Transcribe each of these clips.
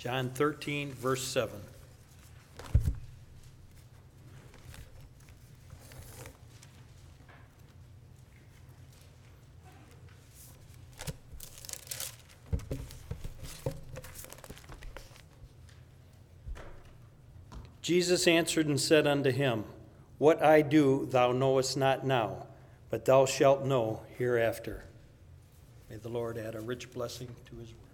John 13, verse 7. Jesus answered and said unto him, What I do thou knowest not now, but thou shalt know hereafter. May the Lord add a rich blessing to his word.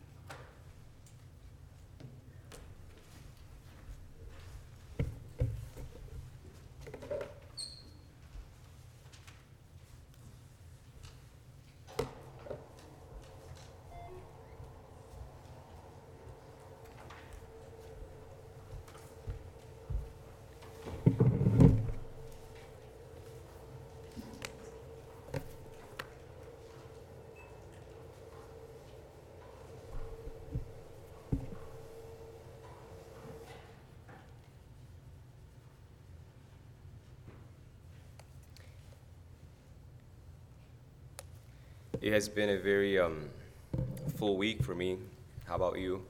It has been a very um, full week for me. How about you?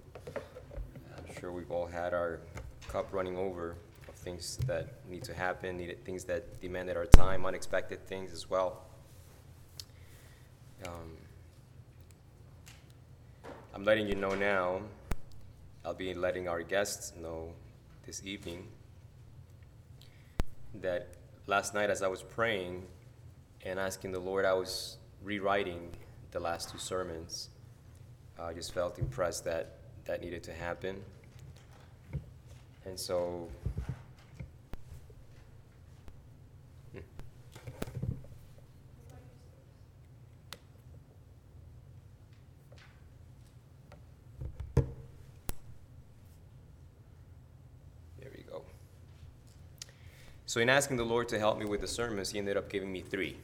I'm sure we've all had our cup running over of things that need to happen, needed things that demanded our time, unexpected things as well. Um, I'm letting you know now. I'll be letting our guests know this evening that last night as I was praying and asking the Lord, I was rewriting the last two sermons. I just felt impressed that that needed to happen. And so, hmm. there we go. So, in asking the Lord to help me with the sermons, He ended up giving me three.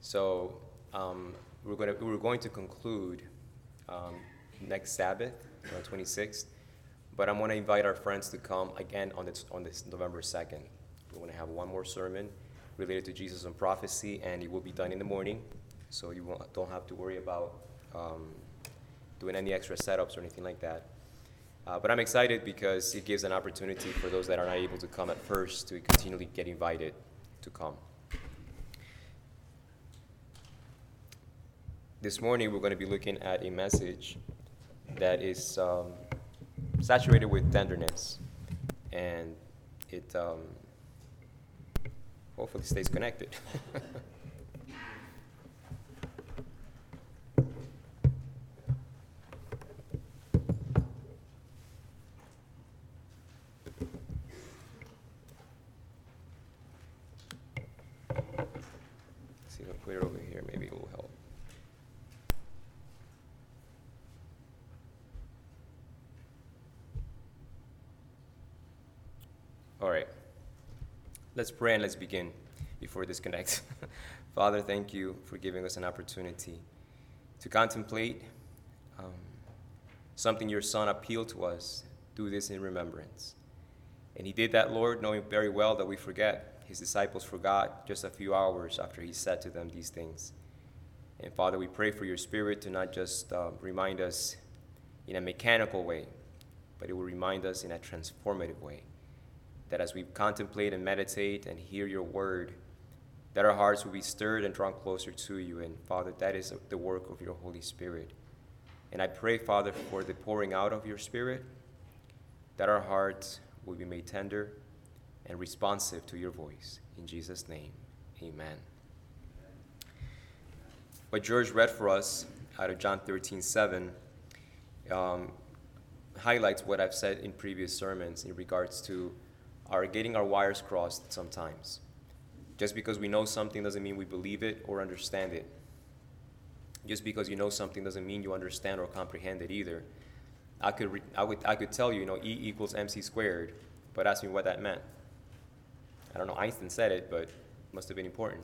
So um, we're, gonna, we're going to conclude um, next Sabbath, on the 26th, but I'm going to invite our friends to come again on this, on this November 2nd. We're going to have one more sermon related to Jesus and prophecy, and it will be done in the morning, so you don't have to worry about um, doing any extra setups or anything like that. Uh, but I'm excited because it gives an opportunity for those that are not able to come at first to continually get invited to come. This morning, we're going to be looking at a message that is um, saturated with tenderness, and it um, hopefully stays connected. See if I put it over here, maybe it will help. All right. Let's pray and let's begin before disconnect. Father, thank you for giving us an opportunity to contemplate um, something your Son appealed to us. Do this in remembrance. And he did that, Lord, knowing very well that we forget. His disciples forgot just a few hours after he said to them these things. And Father, we pray for your Spirit to not just uh, remind us in a mechanical way, but it will remind us in a transformative way that as we contemplate and meditate and hear your word, that our hearts will be stirred and drawn closer to you. And Father, that is the work of your Holy Spirit. And I pray, Father, for the pouring out of your Spirit, that our hearts will be made tender and responsive to your voice. In Jesus' name, amen. What George read for us out of John 13 7 um, highlights what I've said in previous sermons in regards to are getting our wires crossed sometimes. Just because we know something doesn't mean we believe it or understand it. Just because you know something doesn't mean you understand or comprehend it either. I could, re- I would, I could tell you, you know, E equals mc squared, but ask me what that meant. I don't know, Einstein said it, but it must have been important.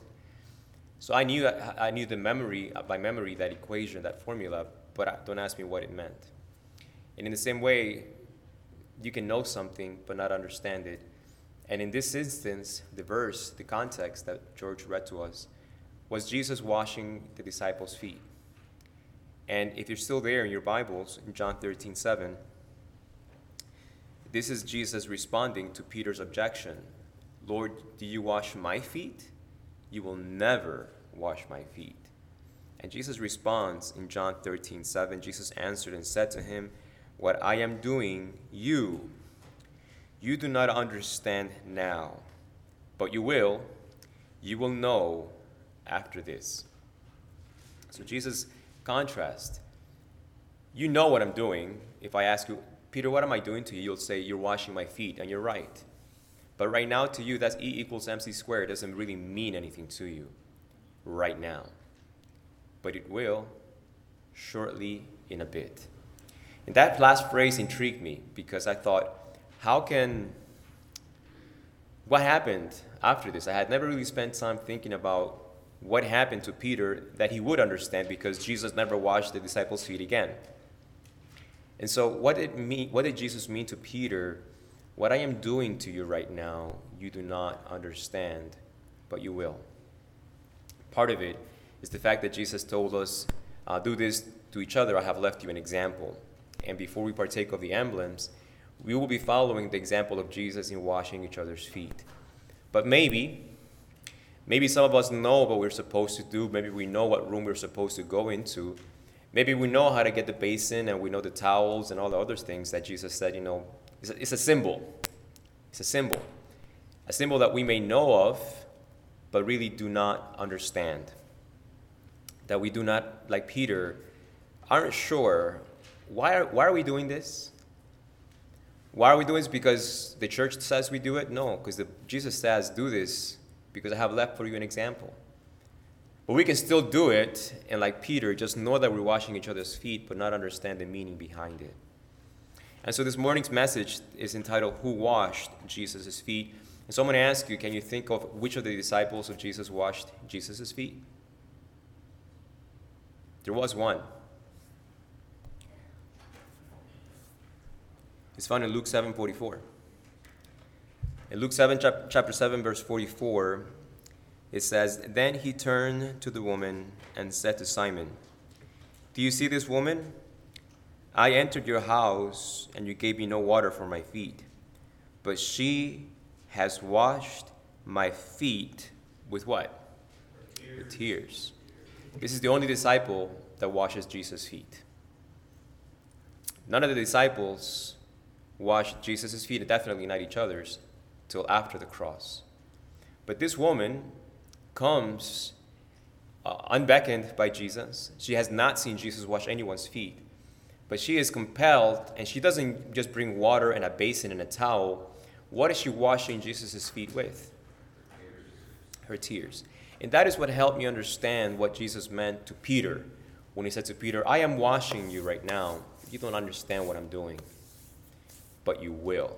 So I knew, I knew the memory, by memory, that equation, that formula, but don't ask me what it meant. And in the same way, you can know something but not understand it. And in this instance, the verse, the context that George read to us, was Jesus washing the disciples' feet. And if you're still there in your Bibles, in John 13, 7, this is Jesus responding to Peter's objection Lord, do you wash my feet? You will never wash my feet. And Jesus responds in John 13, 7. Jesus answered and said to him, What I am doing, you, you do not understand now, but you will, you will know after this. So Jesus contrast. You know what I'm doing. If I ask you, Peter, what am I doing to you? You'll say, You're washing my feet, and you're right. But right now, to you, that's E equals mc squared. It doesn't really mean anything to you right now. But it will shortly in a bit. And that last phrase intrigued me because I thought, how can, what happened after this? I had never really spent time thinking about what happened to Peter that he would understand because Jesus never washed the disciples' feet again. And so, what did, mean, what did Jesus mean to Peter? What I am doing to you right now, you do not understand, but you will. Part of it is the fact that Jesus told us, uh, Do this to each other, I have left you an example. And before we partake of the emblems, we will be following the example of Jesus in washing each other's feet. But maybe, maybe some of us know what we're supposed to do. Maybe we know what room we're supposed to go into. Maybe we know how to get the basin and we know the towels and all the other things that Jesus said, you know, it's a, it's a symbol. It's a symbol. A symbol that we may know of, but really do not understand. That we do not, like Peter, aren't sure why are, why are we doing this? Why are we doing this? Because the church says we do it? No, because Jesus says, do this because I have left for you an example. But we can still do it, and like Peter, just know that we're washing each other's feet, but not understand the meaning behind it. And so this morning's message is entitled, Who Washed Jesus' Feet? And so I'm going to ask you, can you think of which of the disciples of Jesus washed Jesus' feet? There was one. It's found in Luke 7 44. In Luke 7, chapter 7, verse 44, it says, Then he turned to the woman and said to Simon, Do you see this woman? I entered your house, and you gave me no water for my feet, but she has washed my feet with what? Tears. With tears. This is the only disciple that washes Jesus' feet. None of the disciples washed Jesus' feet, and definitely not each other's, till after the cross. But this woman comes uh, unbeckoned by Jesus. She has not seen Jesus wash anyone's feet, but she is compelled, and she doesn't just bring water and a basin and a towel. What is she washing Jesus' feet with? Her tears. And that is what helped me understand what Jesus meant to Peter when he said to Peter, I am washing you right now. You don't understand what I'm doing, but you will.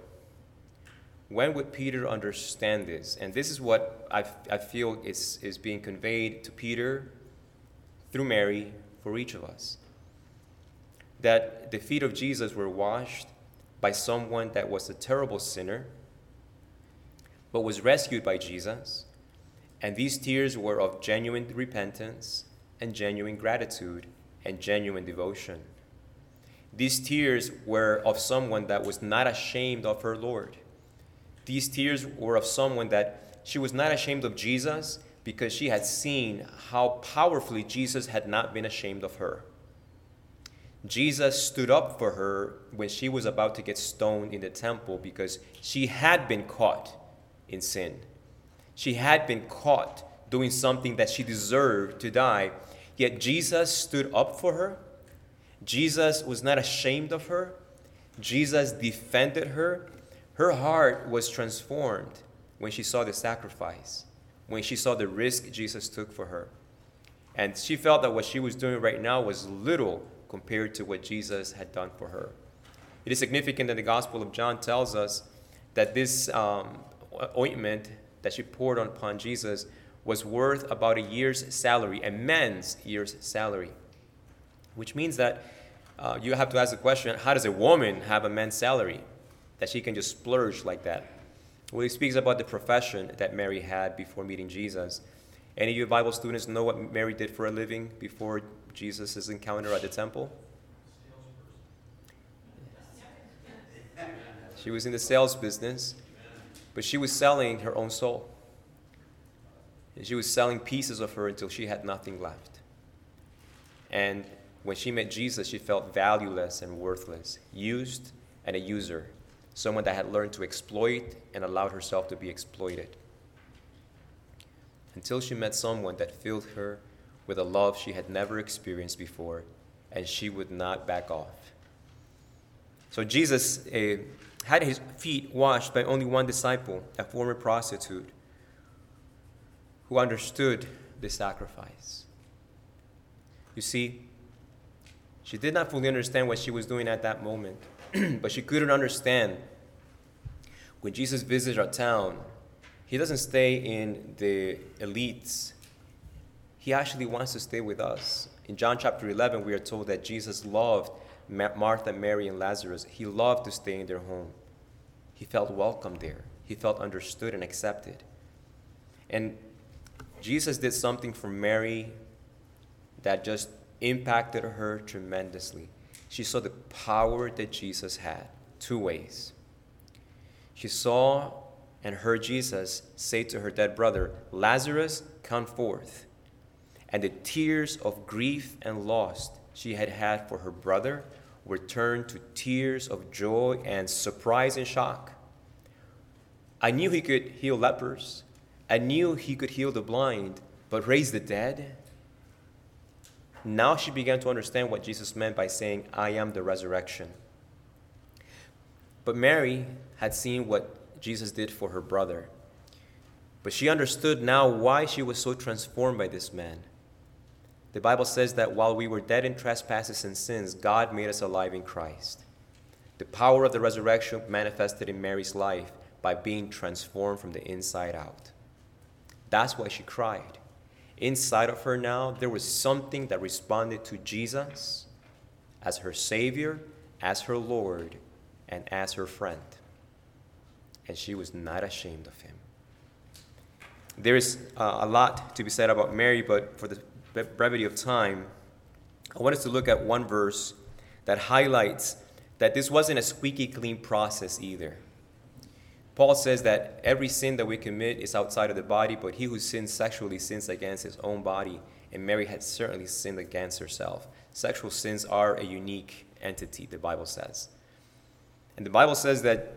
When would Peter understand this? And this is what I, I feel is, is being conveyed to Peter through Mary for each of us. That the feet of Jesus were washed by someone that was a terrible sinner, but was rescued by Jesus. And these tears were of genuine repentance and genuine gratitude and genuine devotion. These tears were of someone that was not ashamed of her Lord these tears were of someone that she was not ashamed of Jesus because she had seen how powerfully Jesus had not been ashamed of her. Jesus stood up for her when she was about to get stoned in the temple because she had been caught in sin. She had been caught doing something that she deserved to die. Yet Jesus stood up for her. Jesus was not ashamed of her. Jesus defended her. Her heart was transformed when she saw the sacrifice, when she saw the risk Jesus took for her. And she felt that what she was doing right now was little compared to what Jesus had done for her. It is significant that the Gospel of John tells us that this um, ointment that she poured upon Jesus was worth about a year's salary, a man's year's salary, which means that uh, you have to ask the question how does a woman have a man's salary? that she can just splurge like that. Well, he speaks about the profession that Mary had before meeting Jesus. Any of you Bible students know what Mary did for a living before Jesus' encounter at the temple? She was in the sales business, but she was selling her own soul. And she was selling pieces of her until she had nothing left. And when she met Jesus, she felt valueless and worthless, used and a user, someone that had learned to exploit and allowed herself to be exploited. Until she met someone that filled her with a love she had never experienced before, and she would not back off. So Jesus uh, had his feet washed by only one disciple, a former prostitute, who understood the sacrifice. You see, she did not fully understand what she was doing at that moment, but she couldn't understand when Jesus visits our town, he doesn't stay in the elites. He actually wants to stay with us. In John chapter 11, we are told that Jesus loved Martha, Mary, and Lazarus. He loved to stay in their home. He felt welcome there, he felt understood and accepted. And Jesus did something for Mary that just impacted her tremendously. She saw the power that Jesus had two ways. She saw and heard Jesus say to her dead brother, Lazarus, come forth. And the tears of grief and loss she had had for her brother were turned to tears of joy and surprise and shock. I knew he could heal lepers. I knew he could heal the blind, but raise the dead? Now she began to understand what Jesus meant by saying, I am the resurrection. But Mary had seen what Jesus did for her brother. But she understood now why she was so transformed by this man. The Bible says that while we were dead in trespasses and sins, God made us alive in Christ. The power of the resurrection manifested in Mary's life by being transformed from the inside out. That's why she cried. Inside of her now, there was something that responded to Jesus as her Savior, as her Lord, and as her friend. And she was not ashamed of him. There is uh, a lot to be said about Mary, but for the brevity of time, I want us to look at one verse that highlights that this wasn't a squeaky clean process either. Paul says that every sin that we commit is outside of the body, but he who sins sexually sins against his own body. And Mary had certainly sinned against herself. Sexual sins are a unique entity, the Bible says. And the Bible says that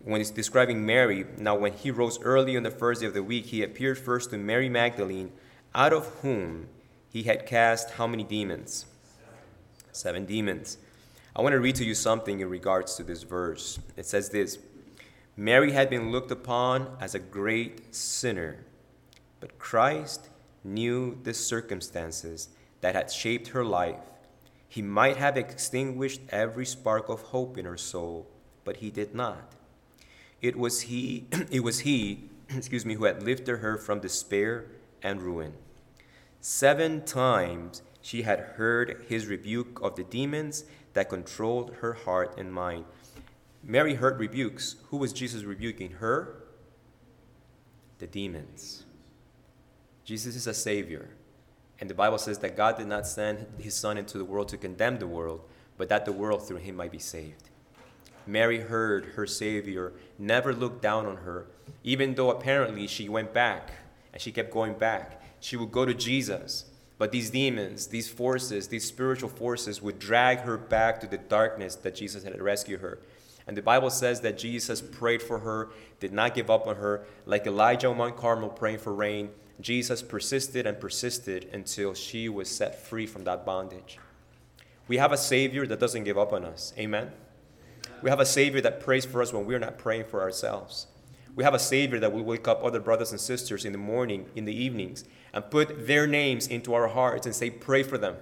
when it's describing Mary, now when he rose early on the first day of the week, he appeared first to Mary Magdalene, out of whom he had cast how many demons? Seven demons. I want to read to you something in regards to this verse. It says this Mary had been looked upon as a great sinner, but Christ knew the circumstances that had shaped her life. He might have extinguished every spark of hope in her soul, but he did not. It was he, it was he, excuse me, who had lifted her from despair and ruin. Seven times she had heard his rebuke of the demons that controlled her heart and mind. Mary heard rebukes. Who was Jesus rebuking? Her? The demons. Jesus is a Savior. And the Bible says that God did not send his Son into the world to condemn the world, but that the world through him might be saved. Mary heard her Savior never look down on her, even though apparently she went back and she kept going back. She would go to Jesus, but these demons, these forces, these spiritual forces would drag her back to the darkness that Jesus had rescued her. And the Bible says that Jesus prayed for her, did not give up on her, like Elijah on Mount Carmel praying for rain. Jesus persisted and persisted until she was set free from that bondage. We have a Savior that doesn't give up on us. Amen. We have a Savior that prays for us when we're not praying for ourselves. We have a Savior that will wake up other brothers and sisters in the morning, in the evenings, and put their names into our hearts and say, Pray for them.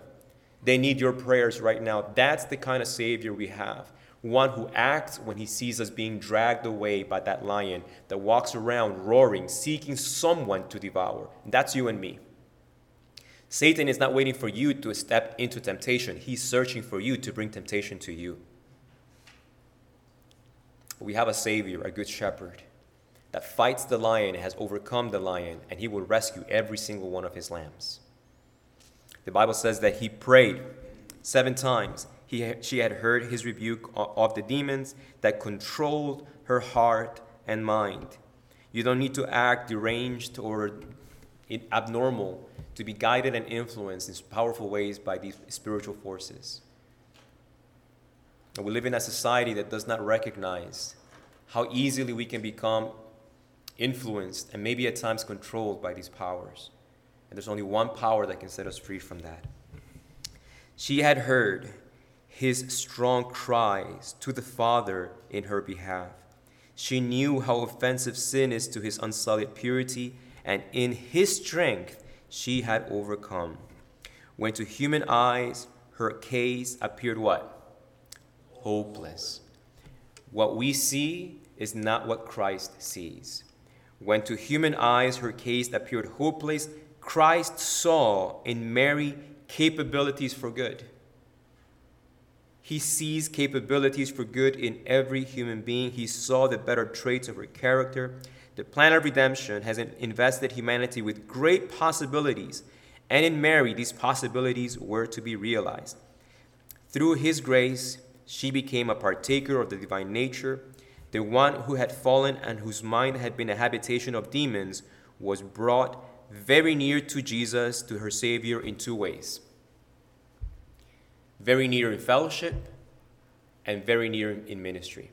They need your prayers right now. That's the kind of Savior we have one who acts when he sees us being dragged away by that lion that walks around roaring, seeking someone to devour. that's you and me. Satan is not waiting for you to step into temptation, he's searching for you to bring temptation to you. We have a Savior, a good shepherd, that fights the lion, has overcome the lion, and he will rescue every single one of his lambs. The Bible says that he prayed seven times he, she had heard his rebuke of the demons that controlled her heart and mind. You don't need to act deranged or abnormal to be guided and influenced in powerful ways by these spiritual forces. And we live in a society that does not recognize how easily we can become influenced and maybe at times controlled by these powers. And there's only one power that can set us free from that. She had heard his strong cries to the Father in her behalf. She knew how offensive sin is to his unsullied purity, and in his strength she had overcome. When to human eyes her case appeared what? Hopeless. What we see is not what Christ sees. When to human eyes her case appeared hopeless, Christ saw in Mary capabilities for good. He sees capabilities for good in every human being. He saw the better traits of her character. The plan of redemption has invested humanity with great possibilities, and in Mary, these possibilities were to be realized. Through His grace, she became a partaker of the divine nature. The one who had fallen and whose mind had been a habitation of demons was brought very near to Jesus, to her Savior, in two ways very near in fellowship and very near in ministry.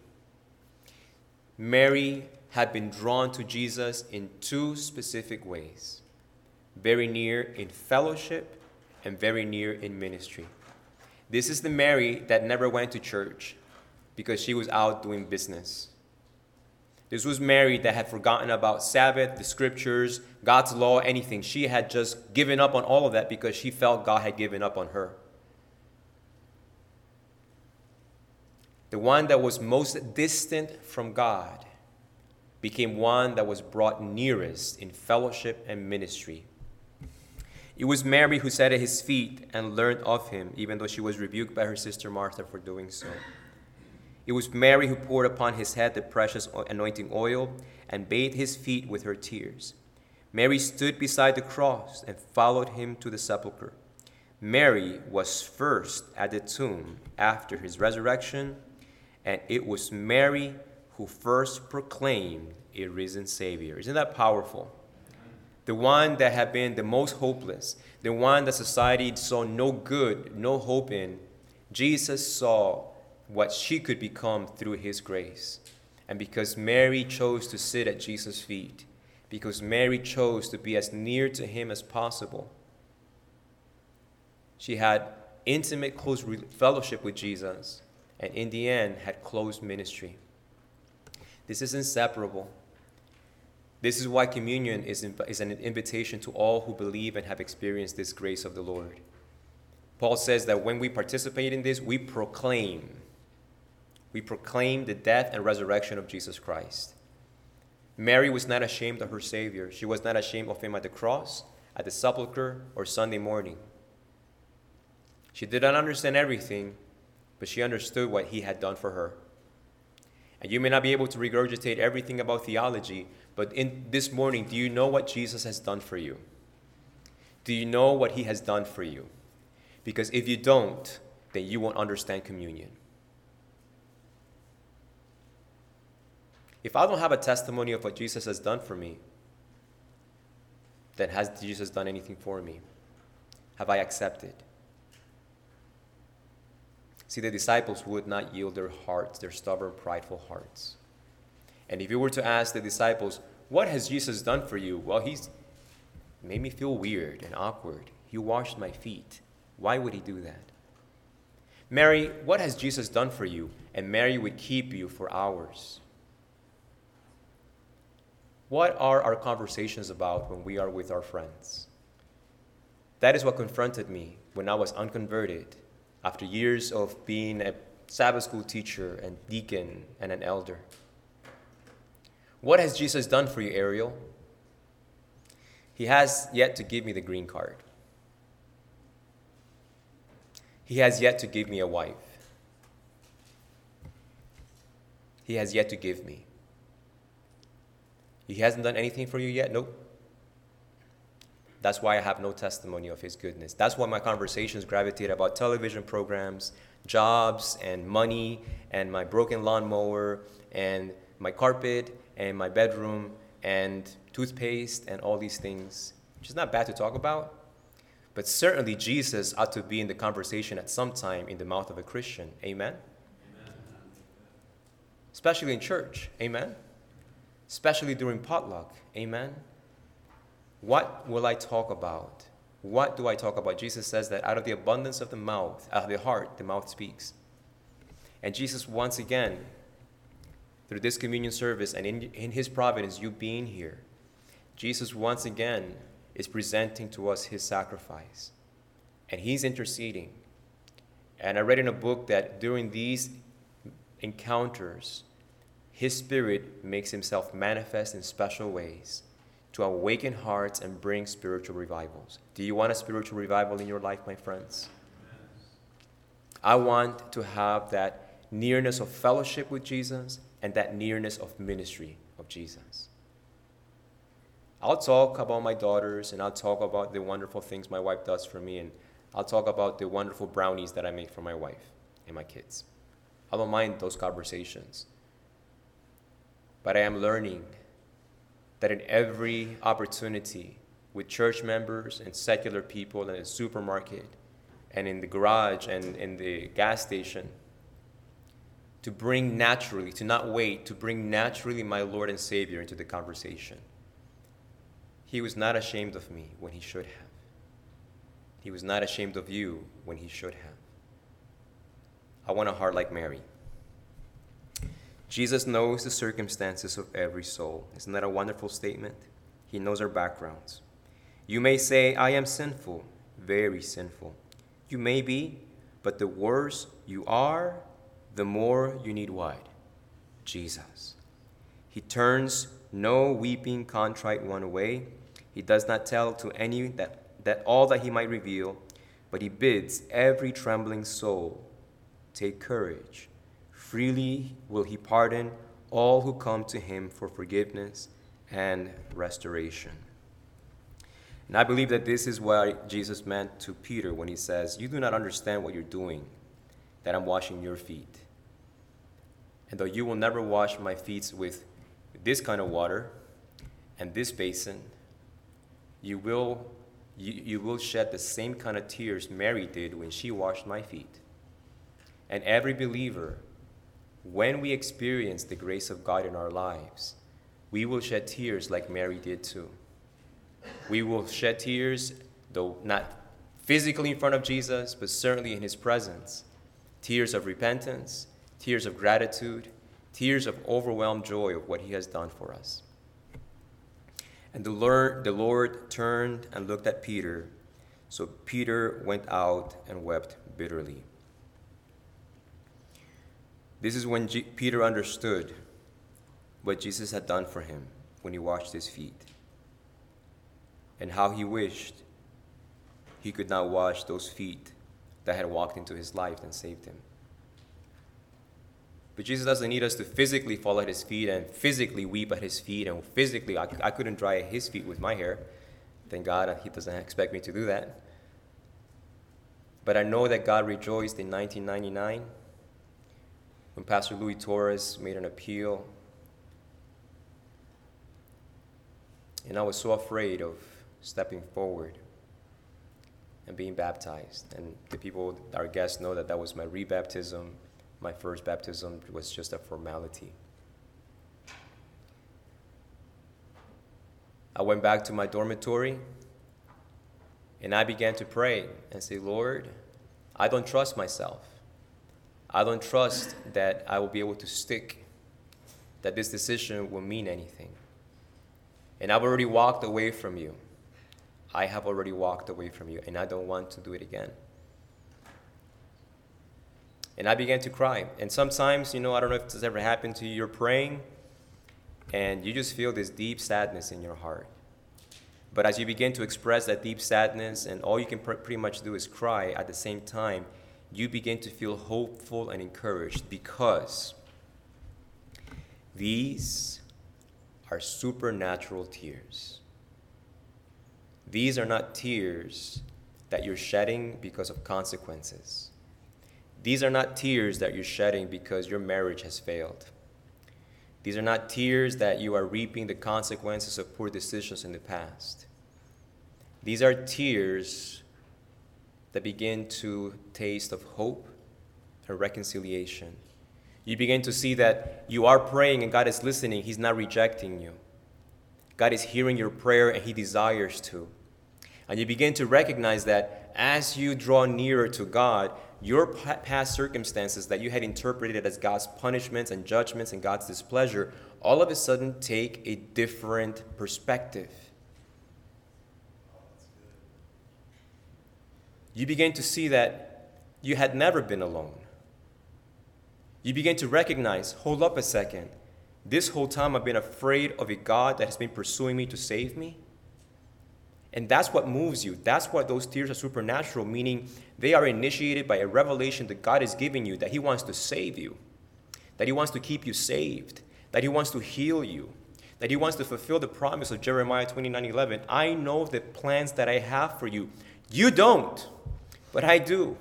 Mary had been drawn to Jesus in two specific ways very near in fellowship and very near in ministry. This is the Mary that never went to church because she was out doing business. This was Mary that had forgotten about Sabbath, the scriptures, God's law, anything. She had just given up on all of that because she felt God had given up on her. The one that was most distant from God became one that was brought nearest in fellowship and ministry. It was Mary who sat at his feet and learned of him, even though she was rebuked by her sister Martha for doing so. It was Mary who poured upon his head the precious anointing oil and bathed his feet with her tears. Mary stood beside the cross and followed him to the sepulchre. Mary was first at the tomb after his resurrection and it was Mary who first proclaimed a risen Savior. Isn't that powerful? The one that had been the most hopeless, the one that society saw no good, no hope in, Jesus saw what she could become through his grace. And because Mary chose to sit at Jesus' feet, because Mary chose to be as near to him as possible, she had intimate, close fellowship with Jesus and in the end had closed ministry. This is inseparable. This is why communion is, is an invitation to all who believe and have experienced this grace of the Lord. Paul says that when we participate in this, we proclaim. We proclaim the death and resurrection of Jesus Christ. Mary was not ashamed of her Savior. She was not ashamed of him at the cross, at the sepulchre, or Sunday morning. She did not understand everything, but she understood what he had done for her. And you may not be able to regurgitate everything about theology, but in this morning, do you know what Jesus has done for you? Do you know what he has done for you? Because if you don't, then you won't understand communion. If I don't have a testimony of what Jesus has done for me, then has Jesus done anything for me? Have I accepted? See, the disciples would not yield their hearts, their stubborn, prideful hearts. And if you were to ask the disciples, What has Jesus done for you? Well, he's made me feel weird and awkward. He washed my feet. Why would he do that? Mary, what has Jesus done for you? And Mary would keep you for hours. What are our conversations about when we are with our friends? That is what confronted me when I was unconverted after years of being a Sabbath school teacher and deacon and an elder. What has Jesus done for you, Ariel? He has yet to give me the green card. He has yet to give me a wife. He has yet to give me. He hasn't done anything for you yet? Nope. That's why I have no testimony of his goodness. That's why my conversations gravitate about television programs, jobs, and money, and my broken lawnmower, and my carpet, and my bedroom, and toothpaste, and all these things, which is not bad to talk about. But certainly, Jesus ought to be in the conversation at some time in the mouth of a Christian. Amen? Amen. Especially in church. Amen? Especially during potluck. Amen? What will I talk about? What do I talk about? Jesus says that out of the abundance of the mouth, out of the heart, the mouth speaks. And Jesus, once again, through this communion service and in, in his providence, you being here, Jesus once again is presenting to us his sacrifice. And he's interceding. And I read in a book that during these encounters, his spirit makes himself manifest in special ways to awaken hearts and bring spiritual revivals. Do you want a spiritual revival in your life, my friends? I want to have that nearness of fellowship with Jesus and that nearness of ministry of Jesus. I'll talk about my daughters and I'll talk about the wonderful things my wife does for me and I'll talk about the wonderful brownies that I make for my wife and my kids. I don't mind those conversations. But I am learning that in every opportunity with church members and secular people in the supermarket and in the garage and in the gas station, to bring naturally, to not wait, to bring naturally my Lord and Savior into the conversation. He was not ashamed of me when he should have. He was not ashamed of you when he should have. I want a heart like Mary. Jesus knows the circumstances of every soul. Isn't that a wonderful statement? He knows our backgrounds. You may say, I am sinful, very sinful. You may be, but the worse you are, the more you need what? Jesus. He turns no weeping, contrite one away he does not tell to any that, that all that he might reveal, but he bids every trembling soul take courage. Freely will he pardon all who come to him for forgiveness and restoration. And I believe that this is what Jesus meant to Peter when he says, You do not understand what you're doing, that I'm washing your feet. And though you will never wash my feet with this kind of water and this basin, you will, you, you will shed the same kind of tears Mary did when she washed my feet. And every believer, when we experience the grace of God in our lives, we will shed tears like Mary did too. We will shed tears, though not physically in front of Jesus, but certainly in his presence. Tears of repentance, tears of gratitude, tears of overwhelmed joy of what he has done for us. And the Lord, the Lord turned and looked at Peter. So Peter went out and wept bitterly. This is when G- Peter understood what Jesus had done for him when he washed his feet, and how he wished he could not wash those feet that had walked into his life and saved him. But Jesus doesn't need us to physically fall at his feet and physically weep at his feet. And physically, I, I couldn't dry his feet with my hair. Thank God uh, he doesn't expect me to do that. But I know that God rejoiced in 1999 when Pastor Louis Torres made an appeal. And I was so afraid of stepping forward and being baptized. And the people, our guests, know that that was my rebaptism my first baptism was just a formality. I went back to my dormitory and I began to pray and say, Lord, I don't trust myself. I don't trust that I will be able to stick, that this decision will mean anything. And I've already walked away from you. I have already walked away from you, and I don't want to do it again. And I began to cry. And sometimes, you know, I don't know if this ever happened to you, you're praying and you just feel this deep sadness in your heart. But as you begin to express that deep sadness, and all you can pr- pretty much do is cry at the same time, you begin to feel hopeful and encouraged because these are supernatural tears. these are not tears that you're shedding because of consequences. These are not tears that you're shedding because your marriage has failed. These are not tears that you are reaping the consequences of poor decisions in the past. These are tears that begin to taste of hope and reconciliation. You begin to see that you are praying and God is listening, He's not rejecting you. God is hearing your prayer and He desires to. And you begin to recognize that as you draw nearer to God, your past circumstances that you had interpreted as God's punishments and judgments and God's displeasure all of a sudden take a different perspective. You begin to see that you had never been alone. You begin to recognize hold up a second. This whole time I've been afraid of a God that has been pursuing me to save me. And that's what moves you. That's why those tears are supernatural, meaning they are initiated by a revelation that God is giving you that He wants to save you, that He wants to keep you saved, that He wants to heal you, that He wants to fulfill the promise of Jeremiah 29 11. I know the plans that I have for you. You don't, but I do.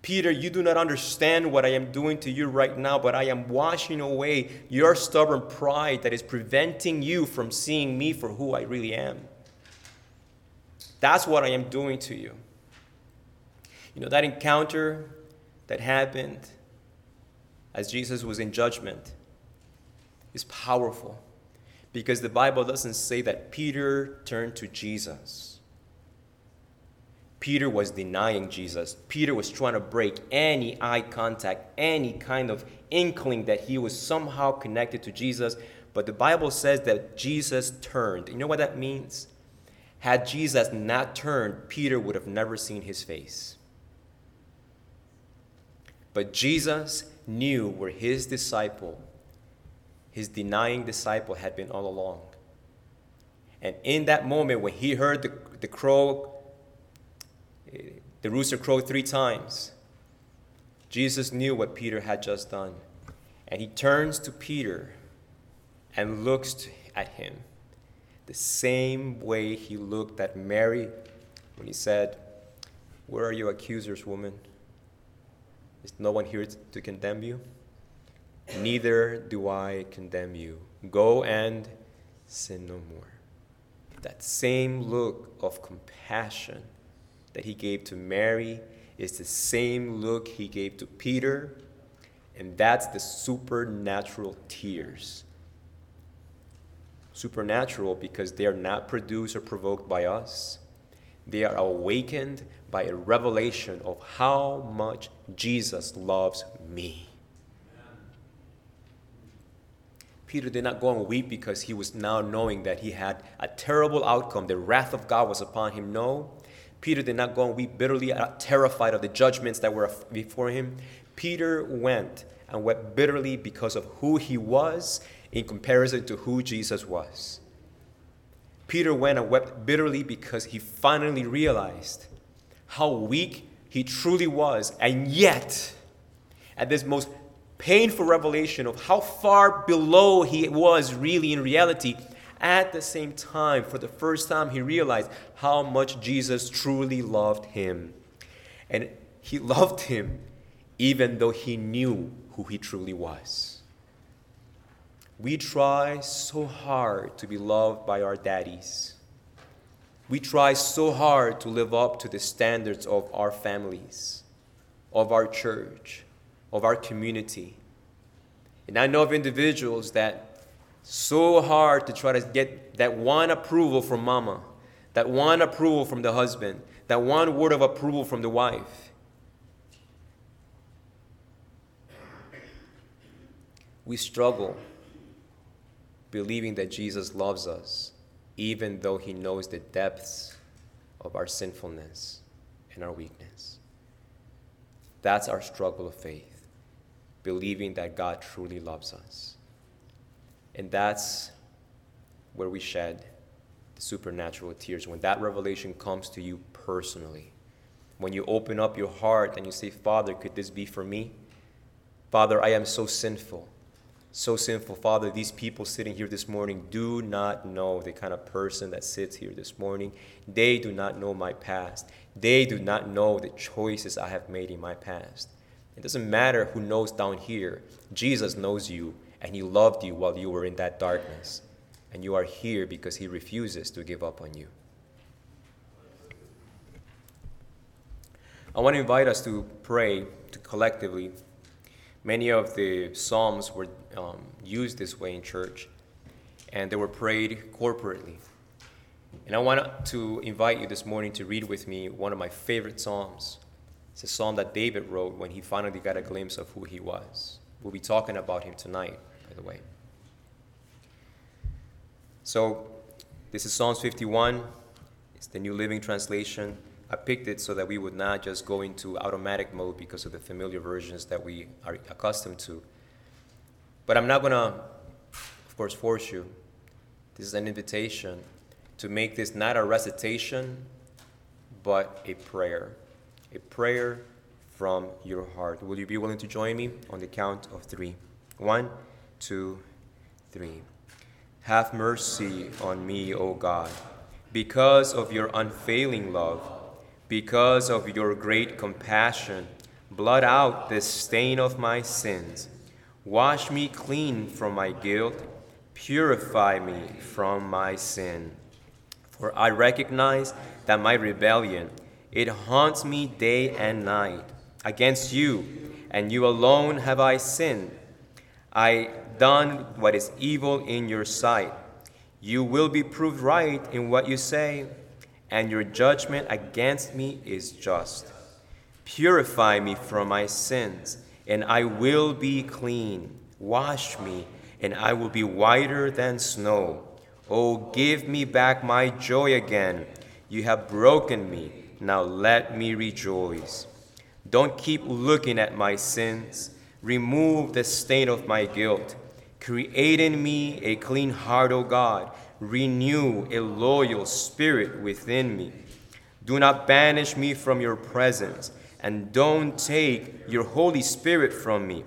Peter, you do not understand what I am doing to you right now, but I am washing away your stubborn pride that is preventing you from seeing me for who I really am. That's what I am doing to you. You know, that encounter that happened as Jesus was in judgment is powerful because the Bible doesn't say that Peter turned to Jesus. Peter was denying Jesus. Peter was trying to break any eye contact, any kind of inkling that he was somehow connected to Jesus. But the Bible says that Jesus turned. You know what that means? Had Jesus not turned, Peter would have never seen his face. But Jesus knew where his disciple, his denying disciple, had been all along. And in that moment, when he heard the, the crow, the rooster crowed three times, Jesus knew what Peter had just done. And he turns to Peter and looks at him the same way he looked at Mary when he said, Where are your accusers, woman? Is no one here to condemn you? Neither do I condemn you. Go and sin no more. That same look of compassion that he gave to Mary is the same look he gave to Peter, and that's the supernatural tears supernatural because they are not produced or provoked by us. They are awakened by a revelation of how much Jesus loves me. Peter did not go and weep because he was now knowing that he had a terrible outcome. The wrath of God was upon him. No. Peter did not go and weep bitterly, terrified of the judgments that were before him. Peter went and wept bitterly because of who he was in comparison to who Jesus was. Peter went and wept bitterly because he finally realized how weak he truly was, and yet, at this most painful revelation of how far below he was really in reality, at the same time, for the first time, he realized how much Jesus truly loved him. And he loved him even though he knew who he truly was. We try so hard to be loved by our daddies. We try so hard to live up to the standards of our families, of our church, of our community. And I know of individuals that so hard to try to get that one approval from mama, that one approval from the husband, that one word of approval from the wife. We struggle believing that Jesus loves us, even though he knows the depths of our sinfulness and our weakness. That's our struggle of faith, believing that God truly loves us. And that's where we shed the supernatural tears. When that revelation comes to you personally, when you open up your heart and you say, Father, could this be for me? Father, I am so sinful. So sinful, Father, these people sitting here this morning do not know the kind of person that sits here this morning. They do not know my past. They do not know the choices I have made in my past. It doesn't matter who knows down here. Jesus knows you, and He loved you while you were in that darkness. And you are here because He refuses to give up on you. I want to invite us to pray to collectively. Many of the Psalms were um, used this way in church, and they were prayed corporately. And I want to invite you this morning to read with me one of my favorite Psalms. It's a psalm that David wrote when he finally got a glimpse of who he was. We'll be talking about him tonight, the way. So, this is Psalms 51. It's the New Living Translation. I picked it so that we would not just go into automatic mode because of the familiar versions that we are accustomed to. But I'm not going to, of course, force you. This is an invitation to make this not a recitation, but a prayer. A prayer from your heart. Will you be willing to join me on the count of three? One, two, three. Have mercy on me, O God, because of your unfailing love because of your great compassion, blot out the stain of my sins. Wash me clean from my guilt. Purify me from my sin. For I recognize that my rebellion, it haunts me day and night. Against you, and you alone have I sinned. I done what is evil in your sight. You will be proved right in what you say and your judgment against me is just. Purify me from my sins, and I will be clean. Wash me, and I will be whiter than snow. Oh, give me back my joy again. You have broken me. Now let me rejoice. Don't keep looking at my sins. Remove the stain of my guilt. Create in me a clean heart, O God renew a loyal spirit within me. Do not banish me from your presence, and don't take your Holy Spirit from me.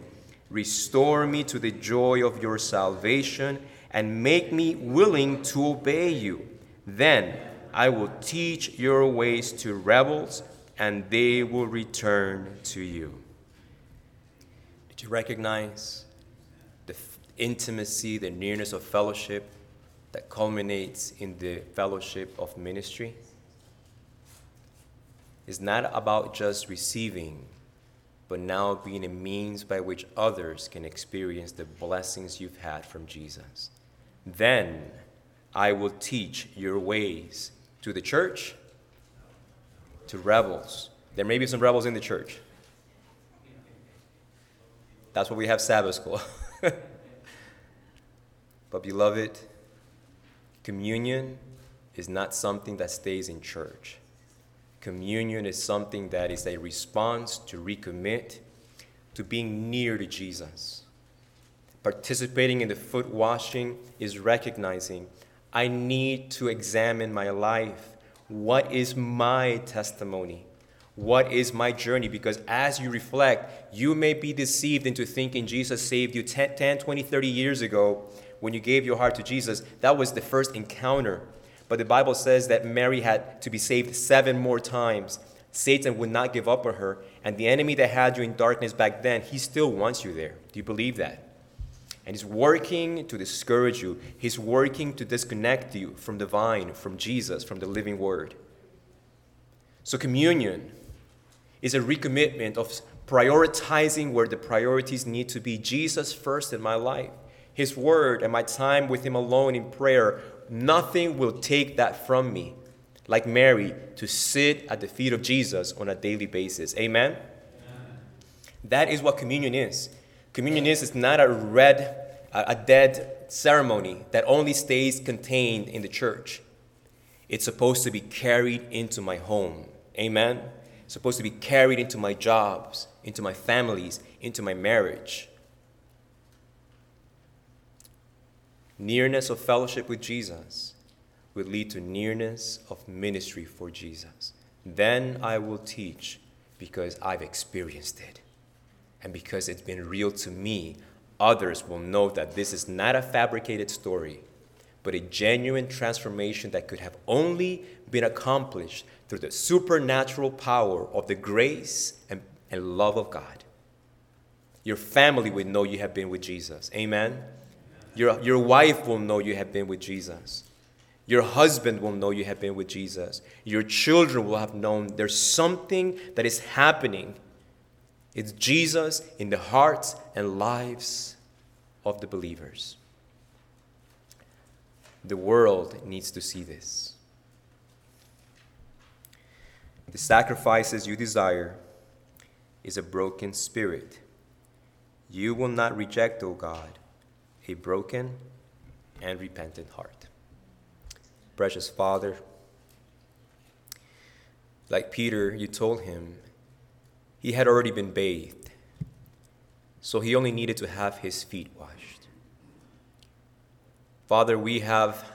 Restore me to the joy of your salvation, and make me willing to obey you. Then I will teach your ways to rebels, and they will return to you. Did you recognize intimacy, the nearness of fellowship that culminates in the fellowship of ministry is not about just receiving, but now being a means by which others can experience the blessings you've had from Jesus. Then I will teach your ways to the church, to rebels. There may be some rebels in the church. That's why we have Sabbath school. but, beloved, Communion is not something that stays in church. Communion is something that is a response to recommit to being near to Jesus. Participating in the foot washing is recognizing I need to examine my life. What is my testimony? What is my journey? Because as you reflect, you may be deceived into thinking Jesus saved you 10, 10 20, 30 years ago when you gave your heart to Jesus, that was the first encounter. But the Bible says that Mary had to be saved seven more times. Satan would not give up on her. And the enemy that had you in darkness back then, he still wants you there. Do you believe that? And he's working to discourage you, he's working to disconnect you from the vine, from Jesus, from the living word. So, communion is a recommitment of prioritizing where the priorities need to be Jesus first in my life. His word and my time with Him alone in prayer, nothing will take that from me. Like Mary, to sit at the feet of Jesus on a daily basis. Amen? Amen. That is what communion is. Communion is, it's not a red, a dead ceremony that only stays contained in the church. It's supposed to be carried into my home. Amen? It's supposed to be carried into my jobs, into my families, into my marriage. Nearness of fellowship with Jesus will lead to nearness of ministry for Jesus. Then I will teach because I've experienced it. And because it's been real to me, others will know that this is not a fabricated story, but a genuine transformation that could have only been accomplished through the supernatural power of the grace and, and love of God. Your family would know you have been with Jesus. Amen. Your, your wife will know you have been with Jesus. Your husband will know you have been with Jesus. Your children will have known there's something that is happening. It's Jesus in the hearts and lives of the believers. The world needs to see this. The sacrifices you desire is a broken spirit you will not reject, O God, a broken and repentant heart. Precious Father, like Peter, you told him he had already been bathed, so he only needed to have his feet washed. Father, we have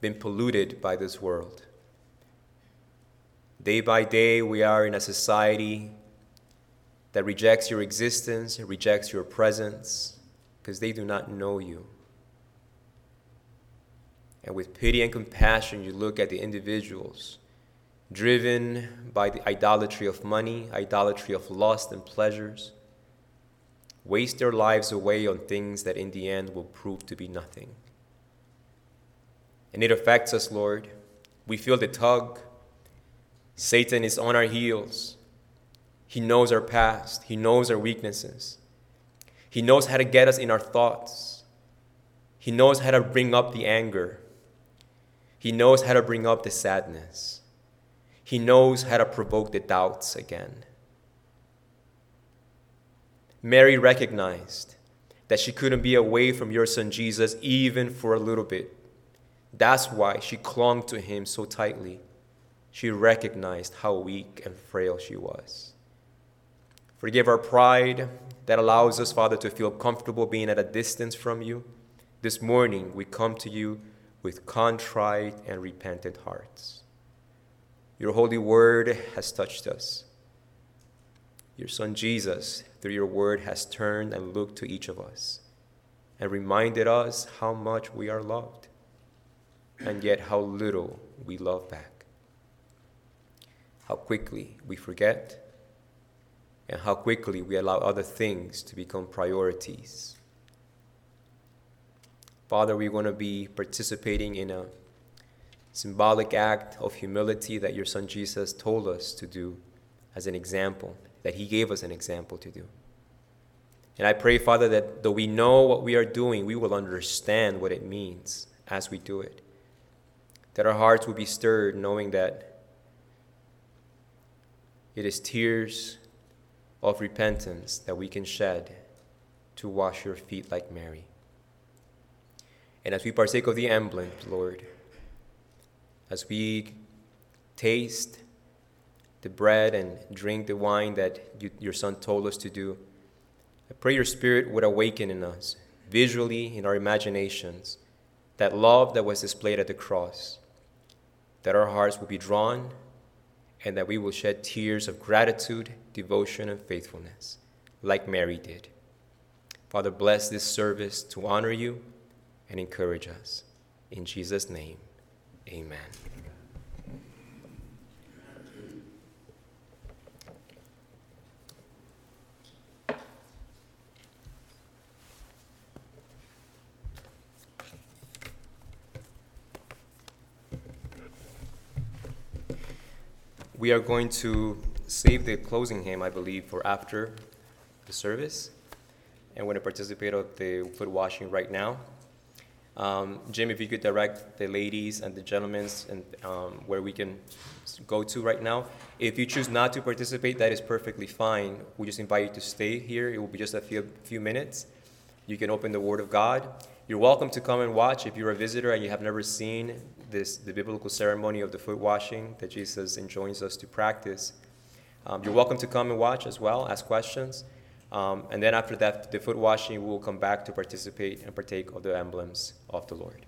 been polluted by this world. Day by day, we are in a society that rejects your existence, rejects your presence, because they do not know you. And with pity and compassion, you look at the individuals driven by the idolatry of money, idolatry of lust and pleasures, waste their lives away on things that in the end will prove to be nothing. And it affects us, Lord. We feel the tug. Satan is on our heels. He knows our past, He knows our weaknesses. He knows how to get us in our thoughts. He knows how to bring up the anger. He knows how to bring up the sadness. He knows how to provoke the doubts again. Mary recognized that she couldn't be away from your son Jesus even for a little bit. That's why she clung to him so tightly. She recognized how weak and frail she was. Forgive our pride that allows us, Father, to feel comfortable being at a distance from you. This morning, we come to you with contrite and repentant hearts. Your holy word has touched us. Your Son Jesus, through your word, has turned and looked to each of us and reminded us how much we are loved and yet how little we love back. How quickly we forget and how quickly we allow other things to become priorities. Father, we want to be participating in a symbolic act of humility that your Son Jesus told us to do as an example, that He gave us an example to do. And I pray, Father, that though we know what we are doing, we will understand what it means as we do it. That our hearts will be stirred knowing that it is tears of repentance that we can shed to wash your feet like Mary. And as we partake of the emblem, Lord, as we taste the bread and drink the wine that you, your Son told us to do, I pray your Spirit would awaken in us, visually in our imaginations, that love that was displayed at the cross, that our hearts would be drawn and that we will shed tears of gratitude, devotion, and faithfulness, like Mary did. Father, bless this service to honor you and encourage us. In Jesus' name, amen. We are going to save the closing hymn, I believe, for after the service. And we're going to participate of the foot washing right now. Um, Jim, if you could direct the ladies and the gentlemen and um, where we can go to right now. If you choose not to participate, that is perfectly fine. We just invite you to stay here. It will be just a few, few minutes. You can open the Word of God. You're welcome to come and watch if you're a visitor and you have never seen this the biblical ceremony of the foot washing that Jesus enjoins us to practice. Um, you're welcome to come and watch as well, ask questions. Um, and then after that, the foot washing, we will come back to participate and partake of the emblems of the Lord.